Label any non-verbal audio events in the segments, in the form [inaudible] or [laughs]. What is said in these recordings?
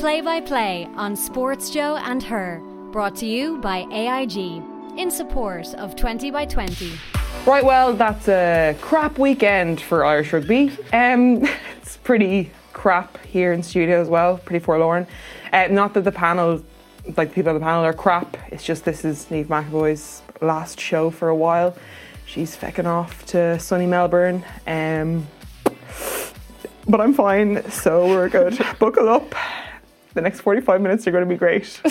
play by play on Sports Joe and Her, brought to you by AIG in support of 20 by 20. Right, well, that's a crap weekend for Irish rugby. Um, [laughs] it's pretty crap here in studio as well, pretty forlorn. Uh, not that the panel, like the people on the panel, are crap. It's just this is Niamh McEvoy's last show for a while. She's fecking off to sunny Melbourne. Um, but I'm fine, so we're good. [laughs] Buckle up. The next 45 minutes are going to be great. [laughs]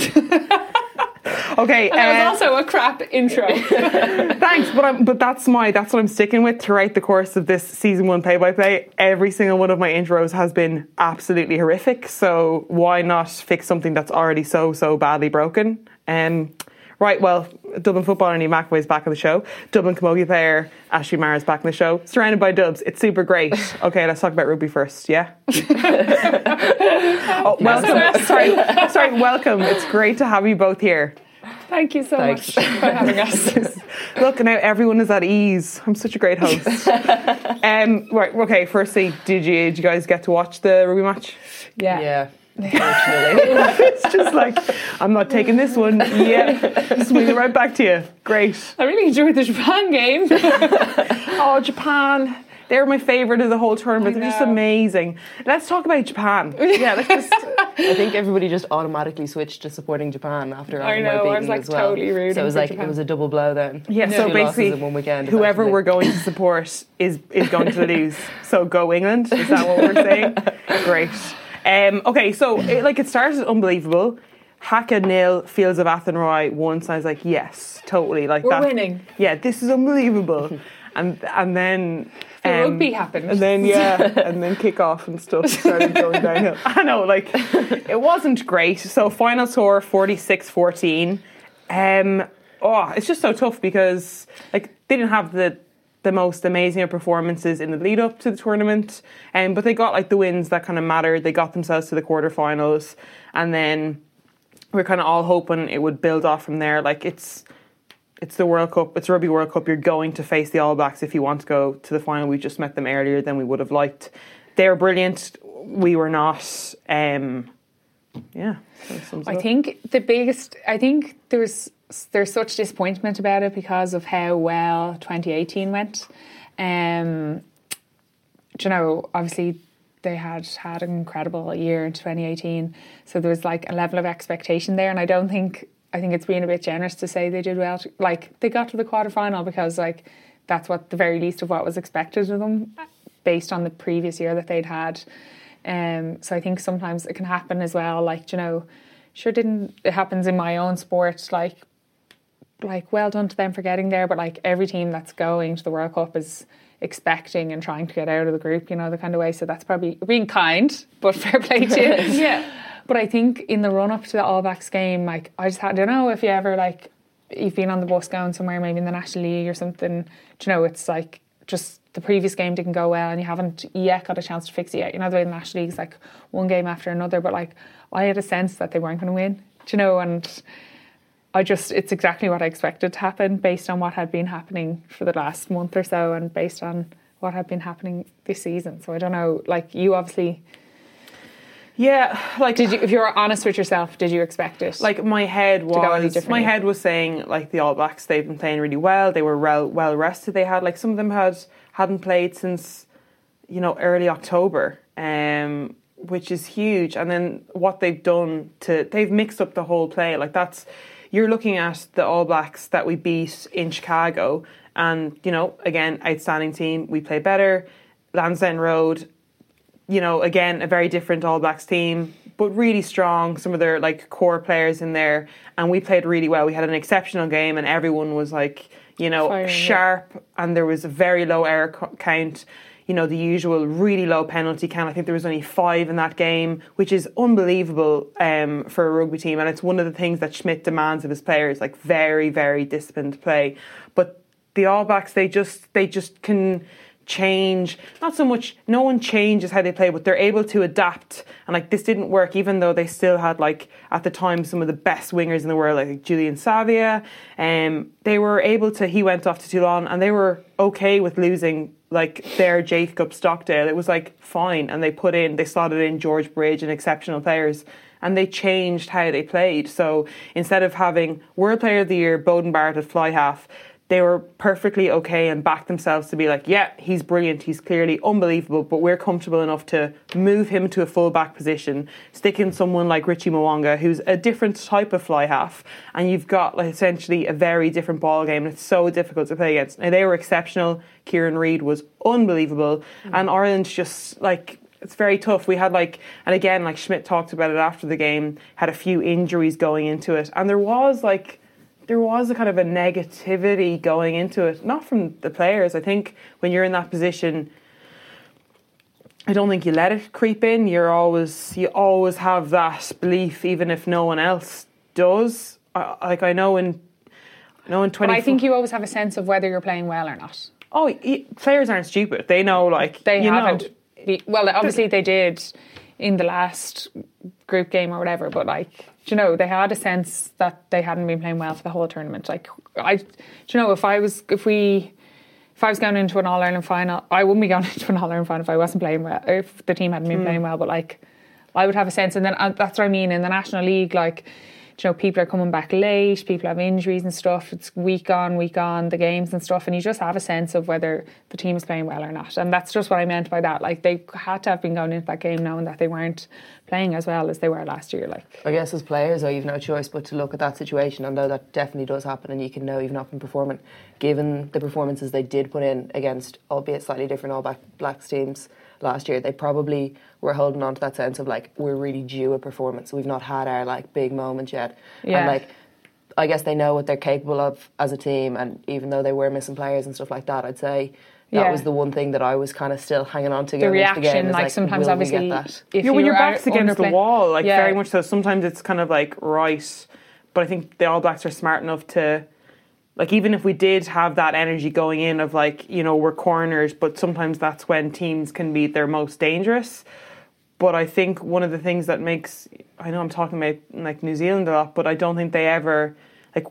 okay. That uh, was also a crap intro. [laughs] Thanks, but I'm, but that's my that's what I'm sticking with throughout the course of this season one play by play. Every single one of my intros has been absolutely horrific. So why not fix something that's already so so badly broken? Um, right. Well, Dublin footballer Niamh McEvoy is back on the show. Dublin camogie player Aisling Maher is back on the show. Surrounded by dubs. It's super great. [laughs] Okay, let's talk about rugby first. Yeah. [laughs] oh, welcome. sorry, sorry. Welcome. It's great to have you both here. Thank you so Thanks. much for having us. [laughs] Look, now everyone is at ease. I'm such a great host. um, right, okay. Firstly, did you did you guys get to watch the rugby match? Yeah. Yeah. Unfortunately. [laughs] It's just like I'm not taking this one. Yeah, swing it right back to you. Great. I really enjoyed the Japan game. [laughs] Oh, Japan. They're my favourite of the whole tournament. They're just amazing. Let's talk about Japan. [laughs] Yeah, let's just. I think everybody just automatically switched to supporting Japan after I having know, I was, like, as well. totally rooting So it was like Japan. it was a double blow then. Yeah, Two so losses basically, in one weekend. whoever effectively. we're going to support is is going to lose. So go England. Is that what we're saying? Great. Um, okay, so it, like it started unbelievable. Haka nil, Fields of Athenry once. I was like, yes, totally. Like We're that. winning. Yeah, this is unbelievable. [laughs] and and then. The um, rugby happened. And then yeah, [laughs] and then kick off and stuff [laughs] started going downhill. I know, like it wasn't great. So final score 46-14. Um oh, it's just so tough because like they didn't have the the most amazing performances in the lead up to the tournament. Um, but they got like the wins that kind of mattered. They got themselves to the quarterfinals and then we're kind of all hoping it would build off from there. Like it's it's the World Cup, it's Rugby World Cup. You're going to face the All Blacks if you want to go to the final. We just met them earlier than we would have liked. They're brilliant. We were not. Um, yeah, that sums it I think the biggest. I think there's there's such disappointment about it because of how well 2018 went. Um, you know, obviously they had had an incredible year in 2018, so there was like a level of expectation there, and I don't think I think it's being a bit generous to say they did well. To, like they got to the quarterfinal because like that's what the very least of what was expected of them based on the previous year that they'd had. Um, so I think sometimes it can happen as well. Like you know, sure didn't it happens in my own sport. Like like well done to them for getting there, but like every team that's going to the World Cup is expecting and trying to get out of the group, you know, the kind of way. So that's probably being kind, but fair play to you. [laughs] yeah. But I think in the run up to the All Blacks game, like I just had, I don't know if you ever like you've been on the bus going somewhere, maybe in the National League or something. Do you know, it's like just the previous game didn't go well and you haven't yet got a chance to fix it yet. You know, the way the National League's like one game after another, but like I had a sense that they weren't going to win. Do you know, and I just it's exactly what I expected to happen based on what had been happening for the last month or so and based on what had been happening this season. So I don't know, like you obviously yeah, like did you if you're honest with yourself, did you expect it? like my head was my head was saying like the All Blacks they've been playing really well. They were well well rested. They had like some of them had hadn't played since you know early October, um, which is huge. And then what they've done to they've mixed up the whole play. Like that's you're looking at the All Blacks that we beat in Chicago, and you know again outstanding team. We play better. Lansdowne Road you know, again, a very different All Blacks team, but really strong. Some of their like core players in there, and we played really well. We had an exceptional game, and everyone was like, you know, Firing, sharp, and there was a very low error co- count. You know, the usual really low penalty count. I think there was only five in that game, which is unbelievable um, for a rugby team. And it's one of the things that Schmidt demands of his players, like very, very disciplined play. But the All Blacks, they just they just can change not so much no one changes how they play but they're able to adapt and like this didn't work even though they still had like at the time some of the best wingers in the world like Julian Savea um, they were able to he went off to Toulon and they were okay with losing like their Jacob Stockdale. It was like fine, and they put in, they slotted in George Bridge and exceptional players, and they changed how they played. So instead of having World Player of the Year Beauden Barrett at fly half, they were perfectly okay and backed themselves to be like, yeah, he's brilliant, he's clearly unbelievable, but we're comfortable enough to move him to a full back position, stick in someone like Richie Mo'unga, who's a different type of fly half, and you've got like essentially a very different ball game, and it's so difficult to play against. Now they were exceptional. Kieran Read was unbelievable, mm. and Ireland just like it's very tough. We had like, and again, like Schmidt talked about it after the game, had a few injuries going into it, and there was like there was a kind of a negativity going into it, not from the players. I think when you're in that position, I don't think you let it creep in. You're always you always have that belief, even if no one else does. I, like I know in I know in twenty. But I think you always have a sense of whether you're playing well or not. Oh, players aren't stupid. They know, like they haven't. Know. Well, obviously they did in the last group game or whatever, but like you know, they had a sense that they hadn't been playing well for the whole tournament. Like, I, you know, if I was, if we, if I was going into an All Ireland final, I wouldn't be going [laughs] into an All Ireland final if I wasn't playing well, if the team hadn't been mm. playing well. But like, I would have a sense, and then uh, that's what I mean in the National League, like you know, people are coming back late, people have injuries and stuff. It's week on, week on, the games and stuff, and you just have a sense of whether the team is playing well or not. And that's just what I meant by that. Like they had to have been going into that game knowing that they weren't playing as well as they were last year. Like I guess as players, though, you've no choice but to look at that situation and know that definitely does happen, and you can know you've not been performing. Given the performances they did put in against, albeit slightly different All Blacks teams last year, they probably were holding on to that sense of like we're really due a performance. We've not had our like big moment yet, yeah. and like I guess they know what they're capable of as a team. And even though they were missing players and stuff like that, I'd say that yeah. was the one thing that I was kind of still hanging on to. The reaction, the game, like, like, sometimes, obviously, if yeah, when your back's against the wall, like yeah. very much so. Sometimes it's kind of like right, but I think the All Blacks are smart enough to like even if we did have that energy going in of like you know we're corners but sometimes that's when teams can be their most dangerous but I think one of the things that makes I know I'm talking about like New Zealand a lot but I don't think they ever like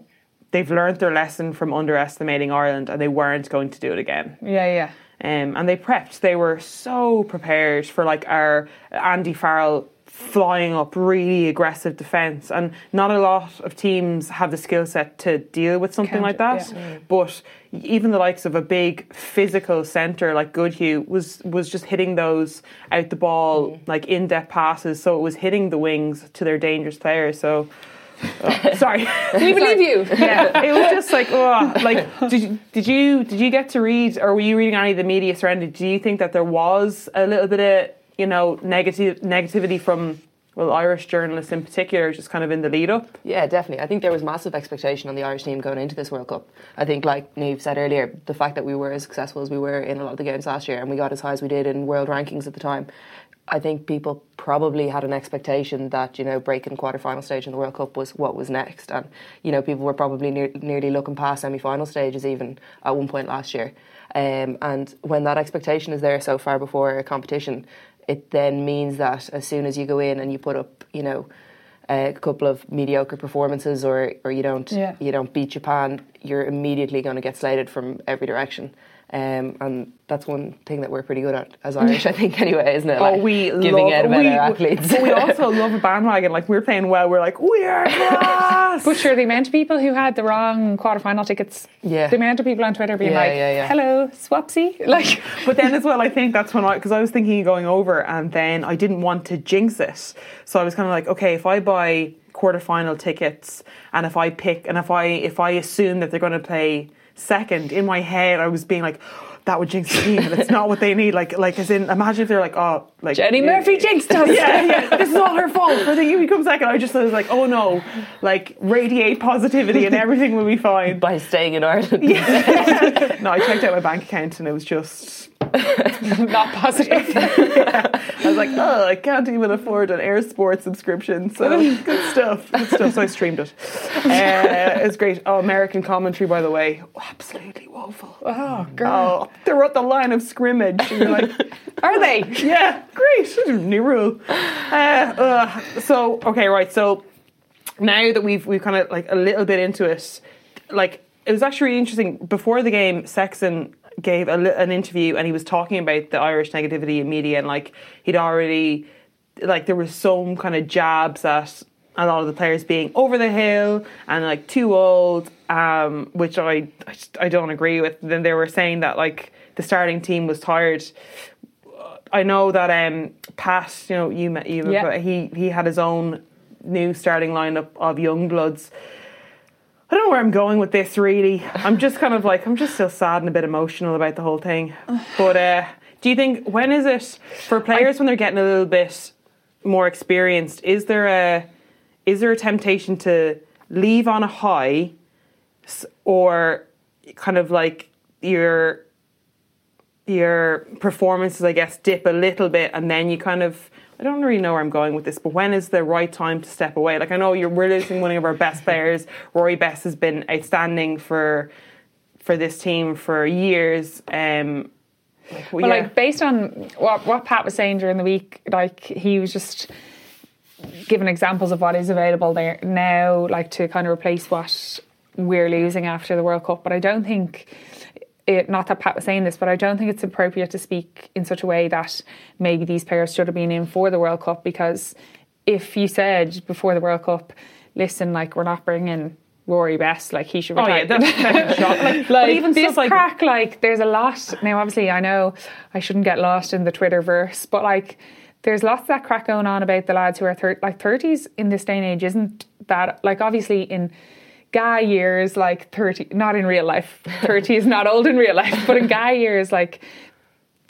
they've learned their lesson from underestimating Ireland and they weren't going to do it again yeah yeah um, and they prepped they were so prepared for like our Andy Farrell flying up, really aggressive defence. And not a lot of teams have the skill set to deal with something Counter, like that. Yeah. But even the likes of a big physical centre like Goodhue was was just hitting those out the ball, mm. like in depth passes. So it was hitting the wings to their dangerous players. So. Oh, sorry, [laughs] we believe you. [laughs] Yeah, it was just like, oh, like did you, did you did you get to read, or were you reading any of the media surrounding? Do you think that there was a little bit of you know, negative negativity from well, Irish journalists in particular, just kind of in the lead up? Yeah, definitely. I think there was massive expectation on the Irish team going into this World Cup. I think, like Niamh said earlier, the fact that we were as successful as we were in a lot of the games last year and we got as high as we did in world rankings at the time, I think people probably had an expectation that, you know, breaking quarter-final stage in the World Cup was what was next. And, you know, people were probably near, nearly looking past semi final stages even at one point last year. Um, and when that expectation is there so far before a competition, it then means that as soon as you go in and you put up, you know, a couple of mediocre performances or, or you don't yeah. you don't beat Japan, you're immediately going to get slated from every direction. Um, and that's one thing that we're pretty good at as Irish, I think, anyway, isn't it? Oh, we giving love, out about we, our athletes. But we [laughs] also love a bandwagon. Like we're playing well, we're like we are [laughs] class. but sure, the amount of people who had the wrong quarter final tickets. Yeah. The amount of people on Twitter being yeah, like, yeah, yeah. "Hello, swapsy." [laughs] Like, but then as well, I think that's when I because I was thinking of going over, and then I didn't want to jinx it, so I was kind of like, okay, if I buy quarter final tickets, and if I pick, and if I if I assume that they're going to play second in my head, I was being like oh, that would jinx the team, and it's not what they need. Like, like as in, imagine if they're like, oh, like Jenny Murphy jinxed us. [laughs] yeah, yeah, [laughs] this is all her fault. For the you come second, I just was like, oh no, like radiate positivity and everything will be fine by staying in Ireland. Yeah. [laughs] no, I checked out my bank account and it was just not positive. yeah. I was like, oh, I can't even afford an Eir Sports subscription. So good stuff. Good stuff. So I streamed it. Uh, it's great. Oh, American commentary, by the way, oh, absolutely woeful. Oh, girl. Oh, they're at the line of scrimmage. And you're like, are they? Yeah, great. New rule. Uh, uh, so okay, right. So now that we've we've kind of like a little bit into it, like it was actually really interesting before the game. Sexton gave an interview and he was talking about the Irish negativity in media and like he'd already like there was some kind of jabs at a lot of the players being over the hill and like too old, um, which I, I, just, I don't agree with. Then they were saying that like the starting team was tired. I know that um, Pat, you know, you met you, Yeah. he he had his own new starting lineup of young bloods. I don't know where I'm going with this. Really, I'm just kind of like I'm just still sad and a bit emotional about the whole thing. But uh, do you think when is it for players when they're getting a little bit more experienced? Is there a is there a temptation to leave on a high, or kind of like your your performances, I guess, dip a little bit, and then you kind of. I don't really know where I'm going with this, but when is the right time to step away? Like I know you're we're losing one of our best players. Rory Best has been outstanding for for this team for years. Um, like, Well, like based on what what Pat was saying during the week, like he was just giving examples of what is available there now, like to kind of replace what we're losing after the World Cup. But I don't think it. Not that Pat was saying this, but I don't think it's appropriate to speak in such a way that maybe these players should have been in for the World Cup because if you said before the World Cup, listen, like we're not bringing. Rory Best, like he should retire. oh yeah, that's [laughs] shock. Like, like but even this like crack, like there's a lot. Now, obviously, I know I shouldn't get lost in the Twitter verse, but like there's lots of that crack going on about the lads who are thir- like thirties in this day and age. Isn't that like obviously in guy years like thirty? Not in real life. Thirty is not old in real life, but in guy years like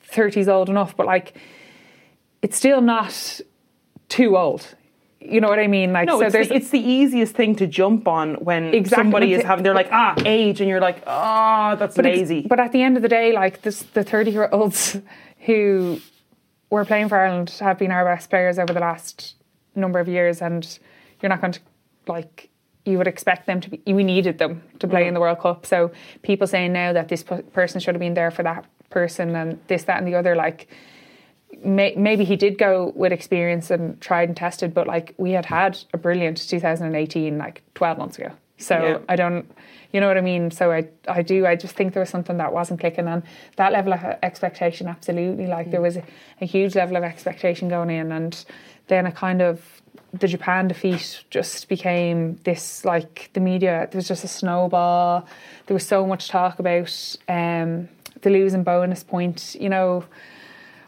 thirty is old enough. But like it's still not too old. You know what I mean? Like No, so it's, there's the, it's the easiest thing to jump on when Exactly. somebody is having. They're like ah age, and you're like ah that's But lazy. But at the end of the day, like this, the thirty-year-olds who were playing for Ireland have been our best players over the last number of years, and you're not going to like. You would expect them to be. We needed them to play Mm. in the World Cup. So people saying now that this person should have been there for that person and this, that, and the other, like may, maybe he did go with experience and tried and tested, but like we had had a brilliant 2018 like 12 months ago. So Yeah. I don't, you know what I mean. So I, I do. I just think there was something that wasn't clicking on that level of expectation. Absolutely, like there was a, a huge level of expectation going in, and then a kind of the Japan defeat just became this like the media. There was just a snowball. There was so much talk about um, the losing bonus point. You know.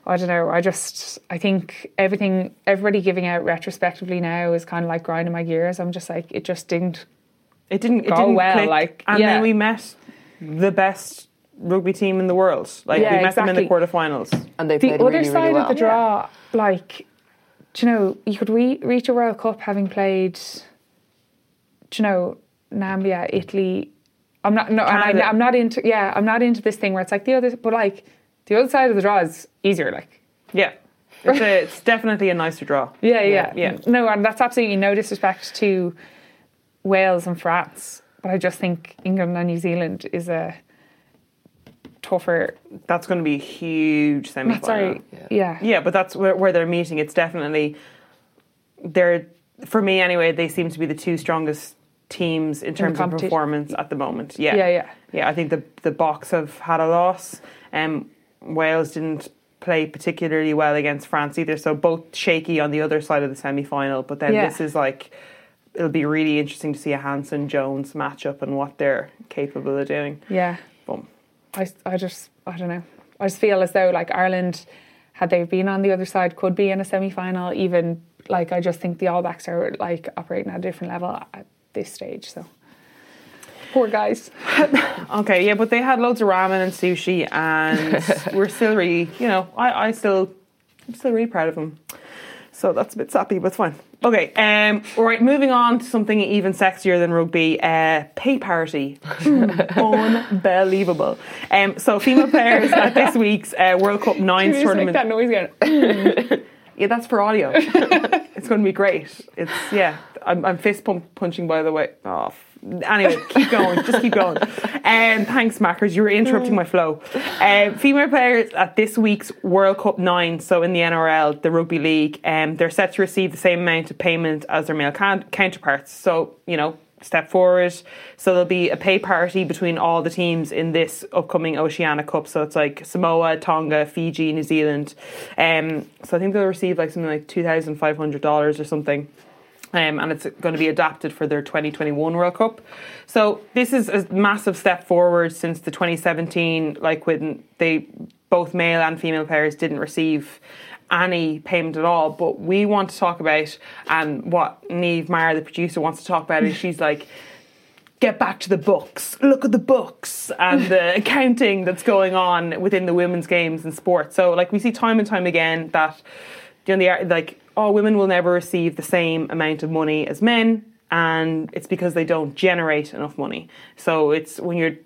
I don't know. I just I think everything everybody giving out retrospectively now is kind of like grinding my gears. I'm just like it just didn't. it didn't. It go didn't well, click. like, and yeah. then we met the best rugby team in the world. Like Yeah, we met them in the exactly. quarterfinals. and they The played other really, side really well. of the draw, like, do you know, you could re- reach a World Cup having played, do you know, Nambia, Italy. I'm not no, and I, I'm not into yeah, I'm not into this thing where it's like the other, but like the other side of the draw is easier, like. Yeah, it's, a, it's definitely a nicer draw. [laughs] Yeah, yeah, yeah. No, and that's absolutely no disrespect to Wales and France, but I just think England and New Zealand is a tougher. That's going to be a huge semi Not sorry, yeah. Yeah, but that's where, where they're meeting. It's definitely they're for me anyway. They seem to be the two strongest teams in terms of performance at the moment. Yeah, Yeah, yeah. yeah. I think the the Boks have had a loss. Um, Wales didn't play particularly well against France either, so both shaky on the other side of the semi final. But then Yeah. this is like. It'll be really interesting to see a Hansen Jones matchup and what they're capable of doing. Yeah. Boom. I, I just I don't know. I just feel as though like Ireland, had they been on the other side, could be in a semi final. Even like I just think the All Blacks are like operating at a different level at this stage. So poor guys. [laughs] Okay, yeah, but they had loads of ramen and sushi, and [laughs] we're still really, you know, I, I still, I'm still really proud of them. So that's a bit sappy, but it's fine. Okay, um, all right, moving on to something even sexier than rugby, uh, pay parity. [laughs] Unbelievable. Um, so female players at this week's uh, World Cup Nines make tournament. that noise again. [laughs] Yeah, that's for audio. [laughs] it's going to be great. It's yeah. I'm, I'm fist pump punching by the way. Oh, anyway, keep going. Just keep going. Um, thanks, Mackers. You were interrupting my flow. Um, female players at this week's World Cup Nine, so in the NRL, the rugby league, um, they're set to receive the same amount of payment as their male can- counterparts. So you know, step forward. So there'll be a pay parity between all the teams in this upcoming Oceania Cup. So it's like Samoa, Tonga, Fiji, New Zealand. Um, so I think they'll receive like something like two thousand five hundred dollars or something. Um, and it's going to be adapted for their 2021 World Cup. So this is a massive step forward since the 2017, like when they both male and female players didn't receive any payment at all. But we want to talk about, and what Neve Meyer, the producer, wants to talk about is she's like, get back to the books, look at the books and the [laughs] accounting that's going on within the women's games and sports. So, like, we see time and time again that, you know, the, like, oh, women will never receive the same amount of money as men. And it's because they don't generate enough money. So it's when you're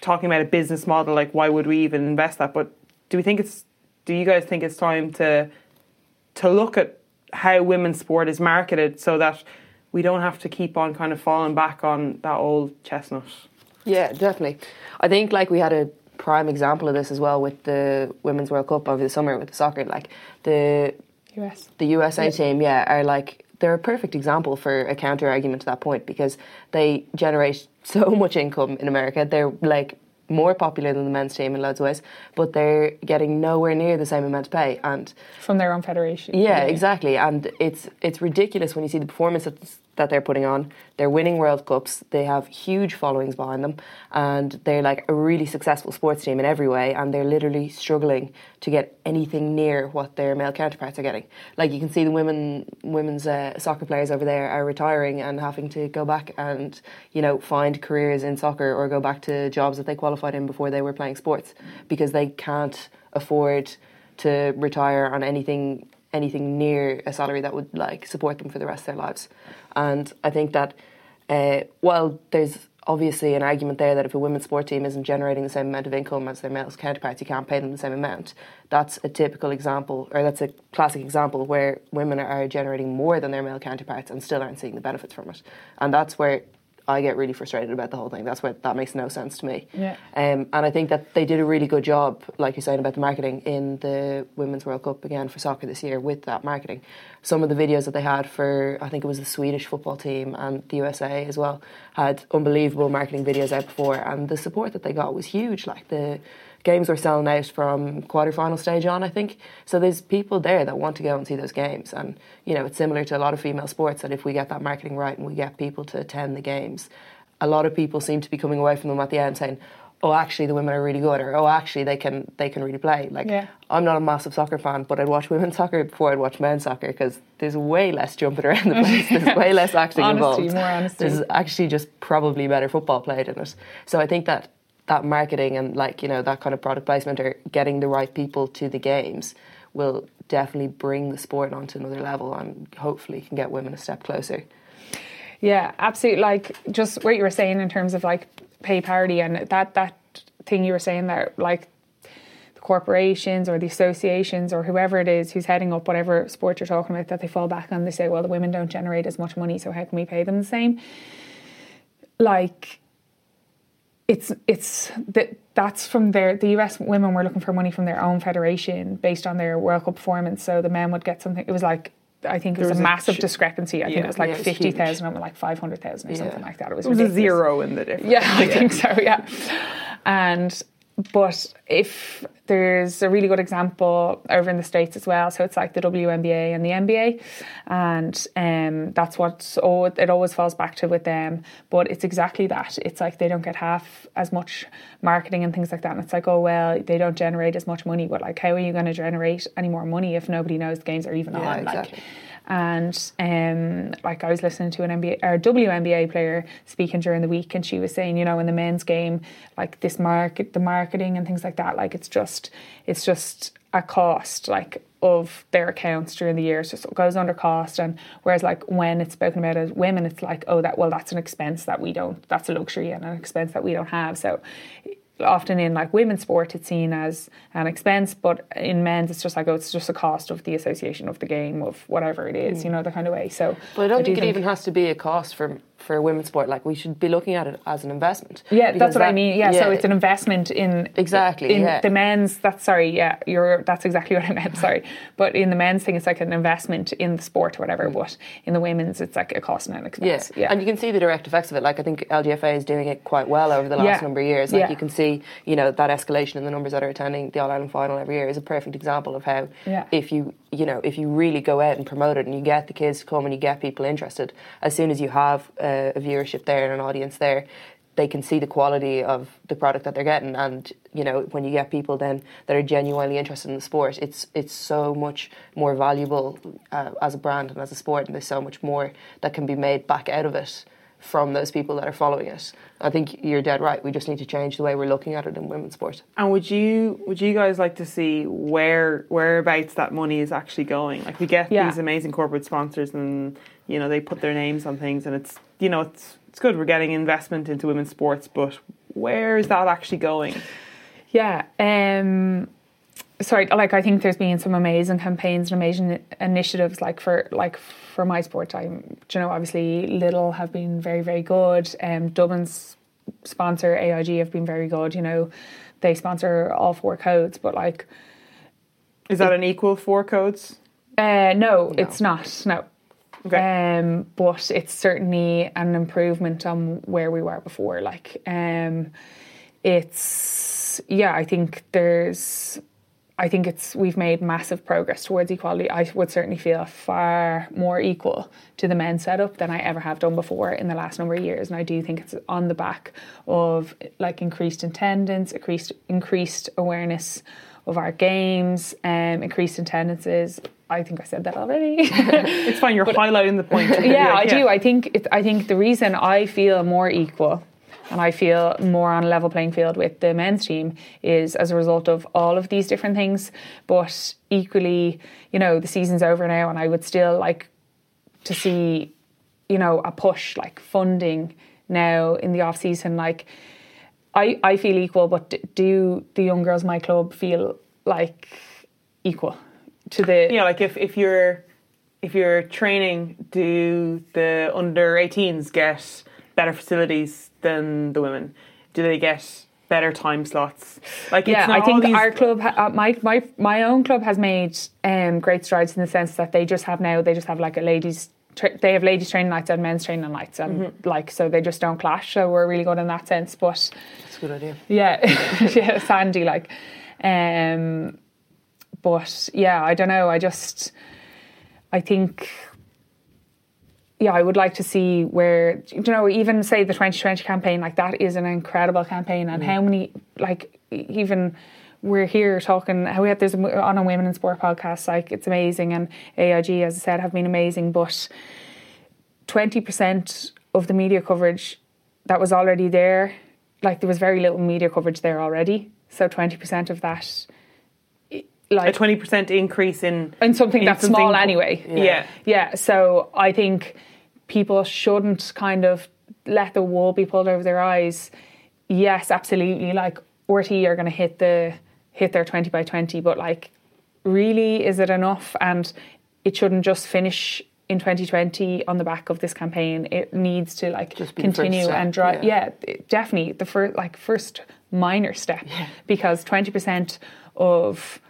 talking about a business model, like why would we even invest that? But do we think it's do you guys think it's time to to look at how women's sport is marketed so that we don't have to keep on kind of falling back on that old chestnut? Yeah, definitely. I think like we had a prime example of this as well with the Women's World Cup over the summer with the soccer. Like the US. The USA yeah. team, yeah, are like they're a perfect example for a counter argument to that point because they generate [laughs] so much income in America. They're like more popular than the men's team in loads of ways, but they're getting nowhere near the same amount of pay and from their own federation. Yeah, yeah. exactly. And it's it's ridiculous when you see the performance that's that they're putting on. They're winning World Cups. They have huge followings behind them, and they're like a really successful sports team in every way. And they're literally struggling to get anything near what their male counterparts are getting. Like you can see the women women's uh, soccer players over there are retiring and having to go back and you know find careers in soccer or go back to jobs that they qualified in before they were playing sports because they can't afford to retire on anything anything near a salary that would like support them for the rest of their lives. And I think that uh, while there's obviously an argument there that if a women's sport team isn't generating the same amount of income as their male counterparts, you can't pay them the same amount. That's a typical example, or that's a classic example where women are generating more than their male counterparts and still aren't seeing the benefits from it. And that's where I get really frustrated about the whole thing. That's where that makes no sense to me. Yeah. Um, and I think that they did a really good job, like you're saying about the marketing in the Women's World Cup again for soccer this year with that marketing. Some of the videos that they had for, I think it was the Swedish football team and the USA as well, had unbelievable marketing videos out before, and the support that they got was huge. Like the games were selling out from quarterfinal stage on, I think. So there's people there that want to go and see those games. And, you know, it's similar to a lot of female sports that if we get that marketing right and we get people to attend the games, a lot of people seem to be coming away from them at the end saying, oh actually the women are really good or oh actually they can they can really play like yeah. I'm not a massive soccer fan but I'd watch women's soccer before I'd watch men's soccer because there's way less jumping around the place there's way less [laughs] acting honesty, involved more honesty. there's actually just probably better football played in it so I think that that marketing and like you know that kind of product placement or getting the right people to the games will definitely bring the sport onto another level and hopefully can get women a step closer. Yeah, absolutely. Like just what you were saying in terms of like pay parity and that that thing you were saying that like the corporations or the associations or whoever it is who's heading up whatever sport you're talking about that they fall back on they say well the women don't generate as much money so how can we pay them the same like it's it's that that's from their the US women were looking for money from their own federation based on their World Cup performance. So the men would get something. It was like I think it was, was a massive discrepancy. I yeah, think it was like yeah, fifty thousand or like five hundred thousand or yeah. something like that. It was, it was a zero in the difference. Yeah, I think so. Yeah, and but if there's a really good example over in the States as well, so it's like the WNBA and the NBA, and um, that's what oh, it always falls back to with them. But it's exactly that. It's like they don't get half as much marketing and things like that. And it's like, oh, well, they don't generate as much money, but like, how are you going to generate any more money if nobody knows the games are even yeah, on? Exactly. Like, and um, like I was listening to an NBA or WNBA player speaking during the week, and she was saying, you know, in the men's game, like this market, the marketing and things like that, like it's just, it's just a cost, like of their accounts during the year, so it goes under cost. And whereas, like when it's spoken about as women, it's like, oh, that well, that's an expense that we don't, that's a luxury and an expense that we don't have. So often in like women's sport it's seen as an expense, but in men's it's just like oh, it's just a cost of the association of the game of whatever it is, hmm. you know, the kind of way. So, But I don't do think it even has to be a cost for for women's sport. Like we should be looking at it as an investment. Yeah, that's what I mean. Yeah, so it's an investment in Exactly, in yeah. the men's. That's sorry. Yeah, you're. That's exactly [laughs] what I meant. Sorry, but in the men's thing, it's like an investment in the sport or whatever. But in the women's, it's like a cost and an expense. Mm. Yeah. and you can see the direct effects of it. Like I think LGFA is doing it quite well over the last Yeah. number of years. Like Yeah. you can see, you know, that escalation in the numbers that are attending the All Ireland final every year is a perfect example of how Yeah. if you you know if you really go out and promote it and you get the kids to come and you get people interested, as soon as you have uh, a viewership there and an audience there. They can see the quality of the product that they're getting, and you know when you get people then that are genuinely interested in the sport, it's it's so much more valuable uh, as a brand and as a sport, and there's so much more that can be made back out of it from those people that are following it. I think you're dead right. We just need to change the way we're looking at it in women's sport. And would you would you guys like to see where whereabouts that money is actually going? Like we get Yeah. these amazing corporate sponsors, and you know they put their names on things, and it's you know it's it's good. We're getting investment into women's sports, but where is that actually going? Yeah. Um, sorry, like I think there's been some amazing campaigns and amazing initiatives. Like for like for my sport, I'm you know obviously Lidl have been very very good. Um, Dublin's sponsor AIG have been very good. You know, they sponsor all four codes, but like Is that an equal four codes? uh, no, it's not. No. Okay. Um, but it's certainly an improvement on where we were before. Like, um, it's yeah. I think there's. I think it's we've made massive progress towards equality. I would certainly feel far more equal to the men's setup than I ever have done before in the last number of years, and I do think it's on the back of like increased attendance, increased increased awareness of our games, um, increased attendances. I think I said that already. [laughs] It's fine. You're highlighting the point. [laughs] yeah, [laughs] I do. I think it, I think the reason I feel more equal and I feel more on a level playing field with the men's team is as a result of all of these different things. But equally, you know, the season's over now, and I would still like to see, you know, a push like funding now in the off season. Like, I I feel equal, but do the young girls in my club feel like equal to the Yeah, like if, if you're if you're training, do the under 18s get better facilities than the women? Do they get better time slots? Like Yeah, it's not I think these, our club, ha- uh, my my my own club has made um, great strides in the sense that they just have now they just have like a ladies. Tra- they have ladies training nights and men's training nights, and Mm-hmm. like so they just don't clash. So we're really good in that sense. But It's a good idea. yeah, [laughs] yeah, Sandy like, um, but yeah, I don't know. I just, I think, yeah, I would like to see where you know even say the 2020 campaign like that is an incredible campaign, and mm. how many like even. We're here talking. How we had there's on a women in sport podcast. Like it's amazing, and AIG, as I said, have been amazing. But twenty percent of the media coverage that was already there, like there was very little media coverage there already. So twenty percent of that, like a twenty percent increase in in something in that's something- small anyway. Yeah. Yeah. So I think people shouldn't kind of let the wool be pulled over their eyes. Yes, absolutely. Like RTÉ are going to hit the hit their twenty by twenty, but like, really, is it enough? And it shouldn't just finish in 2020 on the back of this campaign. It needs to like Just be the first continue step, and drive. yeah. Yeah, definitely the first like first minor step because 20% of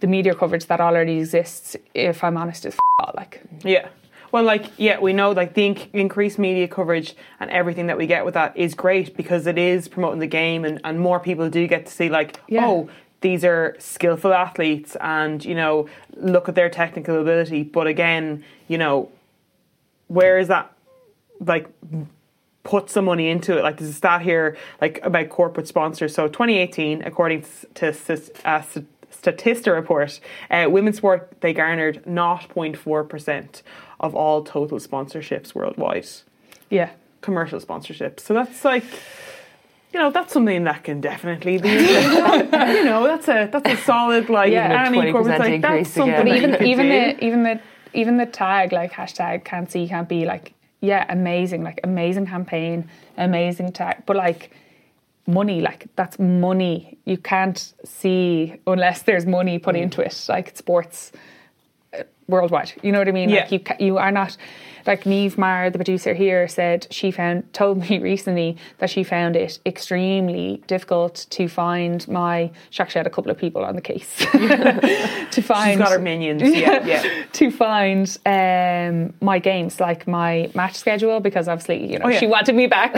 the media coverage that already exists, if I'm honest, is f- like Yeah. Well, like, yeah, we know like the inc- increased media coverage and everything that we get with that is great because it is promoting the game and, and more people do get to see like, Yeah. oh, these are skillful athletes and, you know, look at their technical ability. But again, you know, where is that like put some money into it. Like there's a stat here, like about corporate sponsors. So 2018, according to Sis- uh, Statista report, uh, women's sport they garnered 0.4 percent of all total sponsorships worldwide, yeah. commercial sponsorships. So that's like. You know that's something that can definitely be. [laughs] you know that's a that's a solid like Yeah. any 20% like that's something again. But that you even could even do. the even the even the tag like hashtag can't see can't be like yeah amazing like amazing campaign amazing tag but like money. Like that's money. You can't see unless there's money put Mm. into it. Like sports worldwide. You know what I mean? Yeah. Like you you are not like Neve Mar, the producer here, said she found told me [laughs] recently that she found it extremely difficult to find my. She actually had a couple of people on the case [laughs] to find. She's got her minions. [laughs] Yeah, yeah. to find um, my games, like my match schedule, because obviously, you know, Oh, yeah. she wanted me back.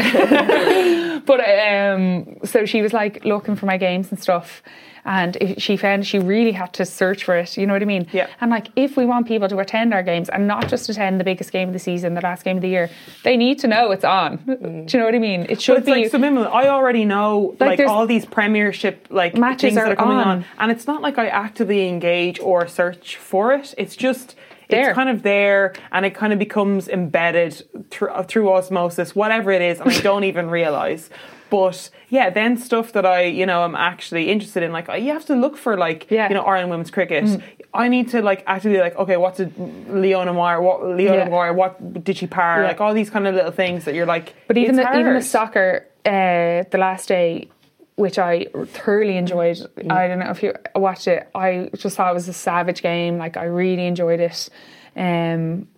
but um, so she was like looking for my games and stuff. And if she found she really had to search for it. You know what I mean? Yeah. And like, if we want people to attend our games and not just attend the biggest game of the season, the last game of the year, they need to know it's on. Mm. Do you know what I mean? It should But it's be. like. I already know like, there's- all these premiership like Matches things that are are coming on. on. and it's not like I actively engage or search for it. It's just There. it's kind of there, and it kind of becomes embedded through, through osmosis, whatever it is, and I don't [laughs] even realize. But yeah, then stuff that I you know I'm actually interested in, like you have to look for like Yeah. Mm. you know Ireland women's cricket. I need to like actively like okay, what's a Leona Meyer, what Leona Yeah. Meyer, what did she par, Yeah. like all these kind of little things that you're like. But even the, even the soccer, uh, the last day, which I thoroughly enjoyed. Mm. I don't know if you watched it. I just thought it was a savage game. Like I really enjoyed it. Um,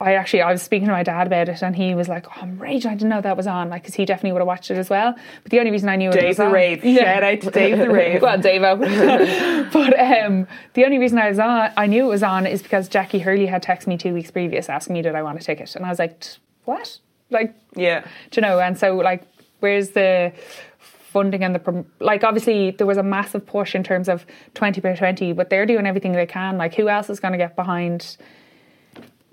I actually I was speaking to my dad about it, and he was like, "Oh, I'm raging! I didn't know that was on." Like, because he definitely would have watched it as well. But the only reason I knew it Dave was the on, Rave. Shout out to Dave the Rave. [laughs] well, Davo. [laughs] but um, the only reason I was on, I knew it was on, is because Jackie Hurley had texted me two weeks previous asking me did I want a ticket, and I was like, "What?" Like, Yeah. do you know? And so, like, where's the funding and the like? Obviously, there was a massive push in terms of twenty by twenty, but they're doing everything they can. Like, who else is going to get behind?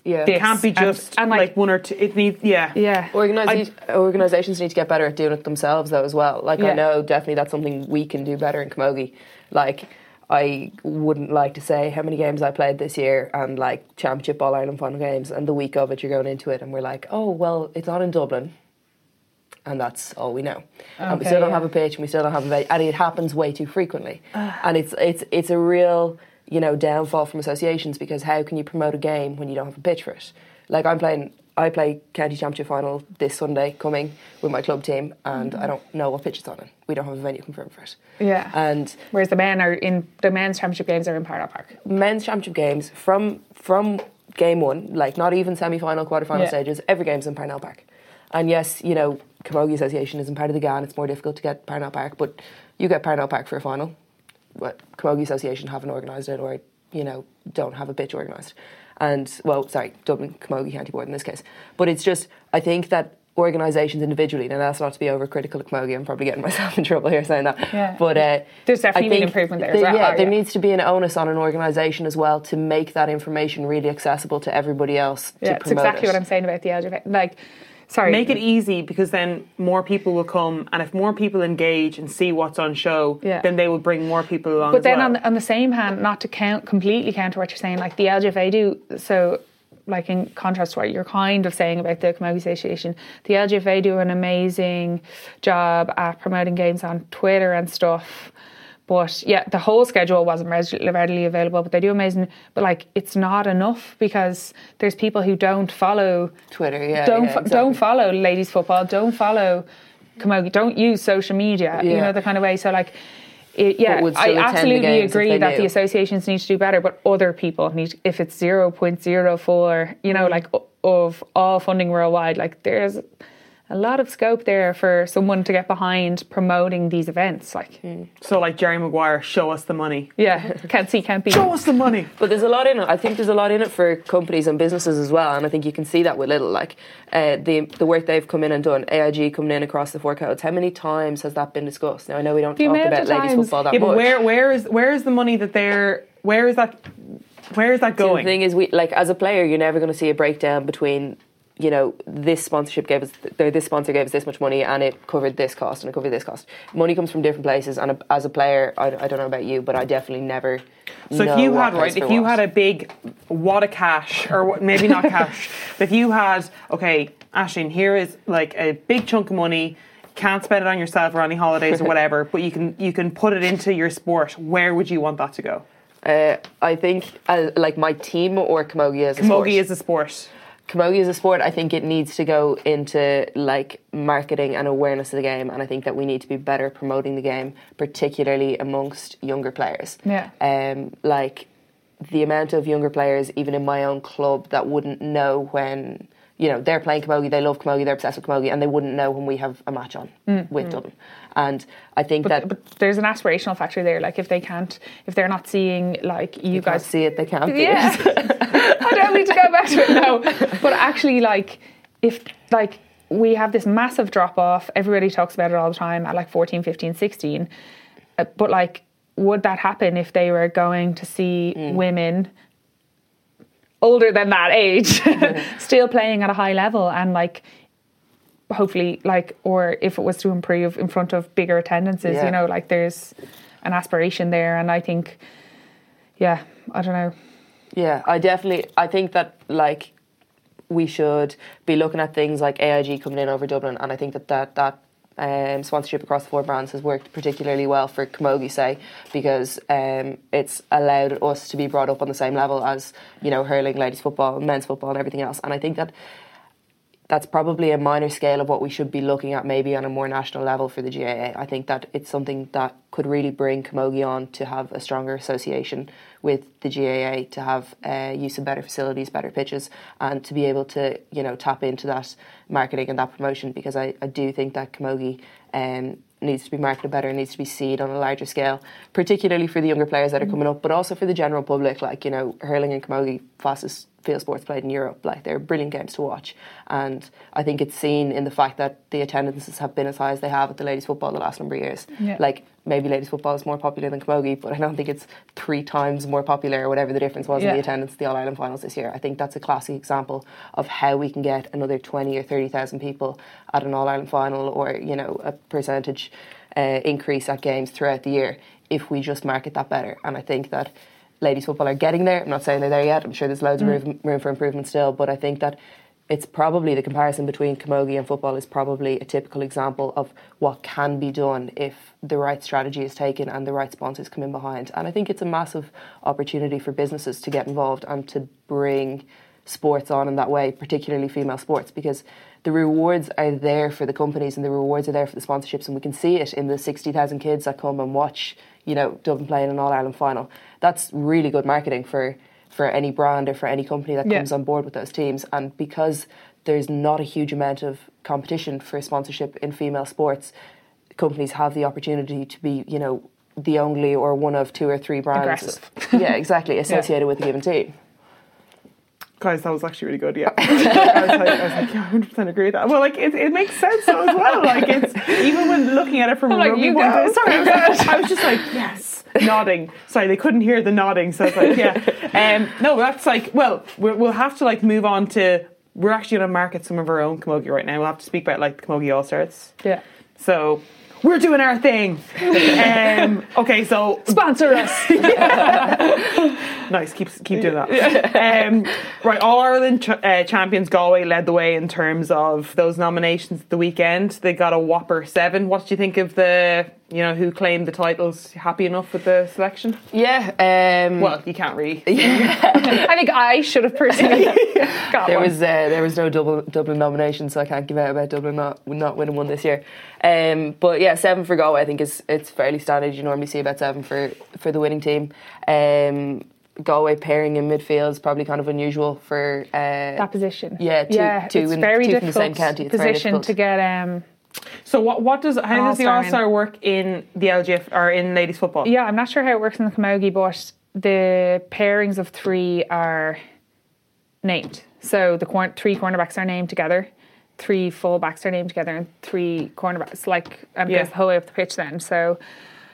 Yeah. This? It can't be just and, like, like- one or two. It needs, yeah. Yeah, Organisa- organizations need to get better at doing it themselves though as well. Like Yeah. I know definitely that's something we can do better in Camogie. Like I wouldn't like to say how many games I played this year and like championship all Ireland final games and the week of it you're going into it and we're like, Oh well it's on in Dublin and that's all we know. and we still don't yeah. have a pitch and we still don't have a venue and it happens way too frequently. and it's it's it's a real, you know, downfall from associations because how can you promote a game when you don't have a pitch for it? Like I'm playing I play county championship final this Sunday coming with my club team and I don't know what pitch it's on in. We don't have a venue confirmed for it. yeah. And Whereas the men are in the men's championship games are in Parnell Park. men's championship games from from game one, like not even semi final, quarter final Yeah. stages, every game's in Parnell Park. And yes, you know, Camogie Association isn't part of the GAA, it's more difficult to get Parnell Park, but you get Parnell Park for a final. But Camogie Association haven't organised it or, you know, don't have a pitch organised. And well, sorry, Dublin Camogie County Board in this case. But it's just I think that organisations individually, and that's not to be overcritical of Camogie, I'm probably getting myself in trouble here saying that. Yeah. But uh, There's definitely improvement there as there- well, Yeah, there yeah. needs to be an onus on an organisation as well to make that information really accessible to everybody else. Yeah, it's promote exactly it. what I'm saying about the LGFA. Like, sorry, Make it easy because then more people will come, and if more people engage and see what's on show, Yeah. then they will bring more people along. But as then well. on the, on the same hand, not to count completely counter what you're saying, like the LGFA do. So, like in contrast to what you're kind of saying about the Camogie Association, the LGFA do an amazing job at promoting games on Twitter and stuff. But yeah, the whole schedule wasn't readily available, but they do amazing. But like, it's not enough because there's people who don't follow Twitter, yeah, don't yeah, fo- exactly. don't follow ladies football, don't follow camogie, don't use social media, you know the kind of way. So like, it, yeah, I still attend the absolutely agree that the associations need to do better, but other people need. If it's zero point zero four, you Mm. know, like of all funding worldwide, like there's a lot of scope there for someone to get behind promoting these events. Like, Mm. so, like Jerry Maguire, show us the money. yeah, [laughs] can't see, can't be. Show us the money. But there's a lot in it. I think there's a lot in it for companies and businesses as well, and I think you can see that with Lidl. Like uh, the the work they've come in and done, AIG coming in across the four codes. How many times has that been discussed? Now I know we don't The talk about ladies times- football that Yeah, much. but where where is where is the money that they're where is that where is that going? The going? thing is, we like as a player, you're never going to see a breakdown between. You know, this sponsorship gave us, th- this sponsor gave us this much money, and it covered this cost, and it covered this cost. Money comes from different places, and a, as a player, I, I don't know about you, but I definitely never. So if you had right, if you what. had a big wad of cash, or maybe not cash, [laughs] but if you had okay, Ashton, here is like a big chunk of money. Can't spend it on yourself or any holidays or [laughs] whatever, but you can you can put it into your sport. Where would you want that to go? Uh, I think uh, like my team or Camogie as a sport. Camogie is a sport. Camogie is a sport. I think it needs to go into like marketing and awareness of the game, and I think that we need to be better promoting the game, particularly amongst younger players. Yeah. Um, like the amount of younger players, even in my own club, that wouldn't know when you know they're playing camogie, they love camogie, they're obsessed with camogie, and they wouldn't know when we have a match on with Dublin. And I think But, that but there's an aspirational factor there. Like if they can't, if they're not seeing like you, you guys see it, they can't. Yeah. See it. [laughs] I don't need to go back to it now. But actually, like, if, like, we have this massive drop off, everybody talks about it all the time at like 14, 15, 16. Uh, but, like, would that happen if they were going to see women older than that age [laughs] still playing at a high level and, like, hopefully, like, or if it was to improve in front of bigger attendances, Yeah. you know, like, there's an aspiration there. And I think, yeah, I don't know. Yeah, I definitely. I think that like we should be looking at things like AIG coming in over Dublin, and I think that that that. Um, sponsorship across the four brands has worked particularly well for Camogie, say, because um, it's allowed us to be brought up on the same level as you know hurling, ladies football, men's football, and everything else. And I think that that's probably a minor scale of what we should be looking at maybe on a more national level for the GAA. I think that it's something that could really bring Camogie on to have a stronger association with the GAA, to have uh, use of better facilities, better pitches, and to be able to you know tap into that marketing and that promotion because I, I do think that Camogie um, needs to be marketed better, needs to be seen on a larger scale, particularly for the younger players that are coming up, but also for the general public. Like you know, hurling and camogie, fastest field sports played in Europe. Like they're brilliant games to watch, and I think it's seen in the fact that the attendances have been as high as they have at the ladies football the last number of years. Yeah. Like maybe ladies football is more popular than camogie, but I don't think it's three times more popular or whatever the difference was in the attendance at the All Ireland finals this year. I think that's a classic example of how we can get another twenty or thirty thousand people at an All Ireland final, or you know a percentage uh, increase at games throughout the year if we just market that better. And I think that ladies football are getting there. I'm not saying they're there yet. I'm sure there's loads of room, room for improvement still, but I think that it's probably the comparison between camogie and football is probably a typical example of what can be done if the right strategy is taken and the right sponsors come in behind. And I think it's a massive opportunity for businesses to get involved and to bring sports on in that way, particularly female sports, because the rewards are there for the companies and the rewards are there for the sponsorships, and we can see it in the 60,000 kids that come and watch, you know, Dublin playing an All Ireland final. That's really good marketing for for any brand or for any company that Yeah. comes on board with those teams. And because there's not a huge amount of competition for sponsorship in female sports, companies have the opportunity to be, you know, the only or one of two or three brands. Aggressive. [laughs] yeah, exactly, [laughs] associated with a given team. Guys, that was actually really good. Yeah, [laughs] I was like, I was like, yeah, hundred percent agree with that. Well, like it, it makes sense though as well. Like it's even when looking at it from I'm a like, rugby you point of view. Sorry, I was, just like, yes, nodding. Sorry, they couldn't hear the nodding, so I was like, yeah. Um, no, that's like, well, we'll have to like move on to. We're actually going to market some of our own camogie right now. We'll have to speak about like the camogie all stars. Yeah. So we're doing our thing. um, okay, so Sponsor us. [laughs] Nice, keep keep doing that. Um, right, All Ireland ch- uh, champions Galway led the way in terms of those nominations at the weekend. They got a whopper seven. What do you think of the you know who claimed the titles? Happy enough with the selection? Yeah. Um, Well, you can't really. [laughs] I think I should have personally [laughs] got [laughs] there one. was uh, there was no double Dublin nomination, so I can't give out about Dublin not not winning one this year. Um, but yeah, seven for Galway, I think is it's fairly standard. You normally see about seven for for the winning team. Um, Galway pairing in midfield is probably kind of unusual for uh, that position. Yeah, two- yeah, two it's in- very two from the same county, it's very position to get. Um, So what what does how does the All. Star work in the LGF or in ladies football? yeah, I'm not sure how it works in the camogie, but the pairings of three are named. So the cor- three cornerbacks are named together, three fullbacks are named together, and three cornerbacks like and Yeah. goes the whole way up the pitch. Then so.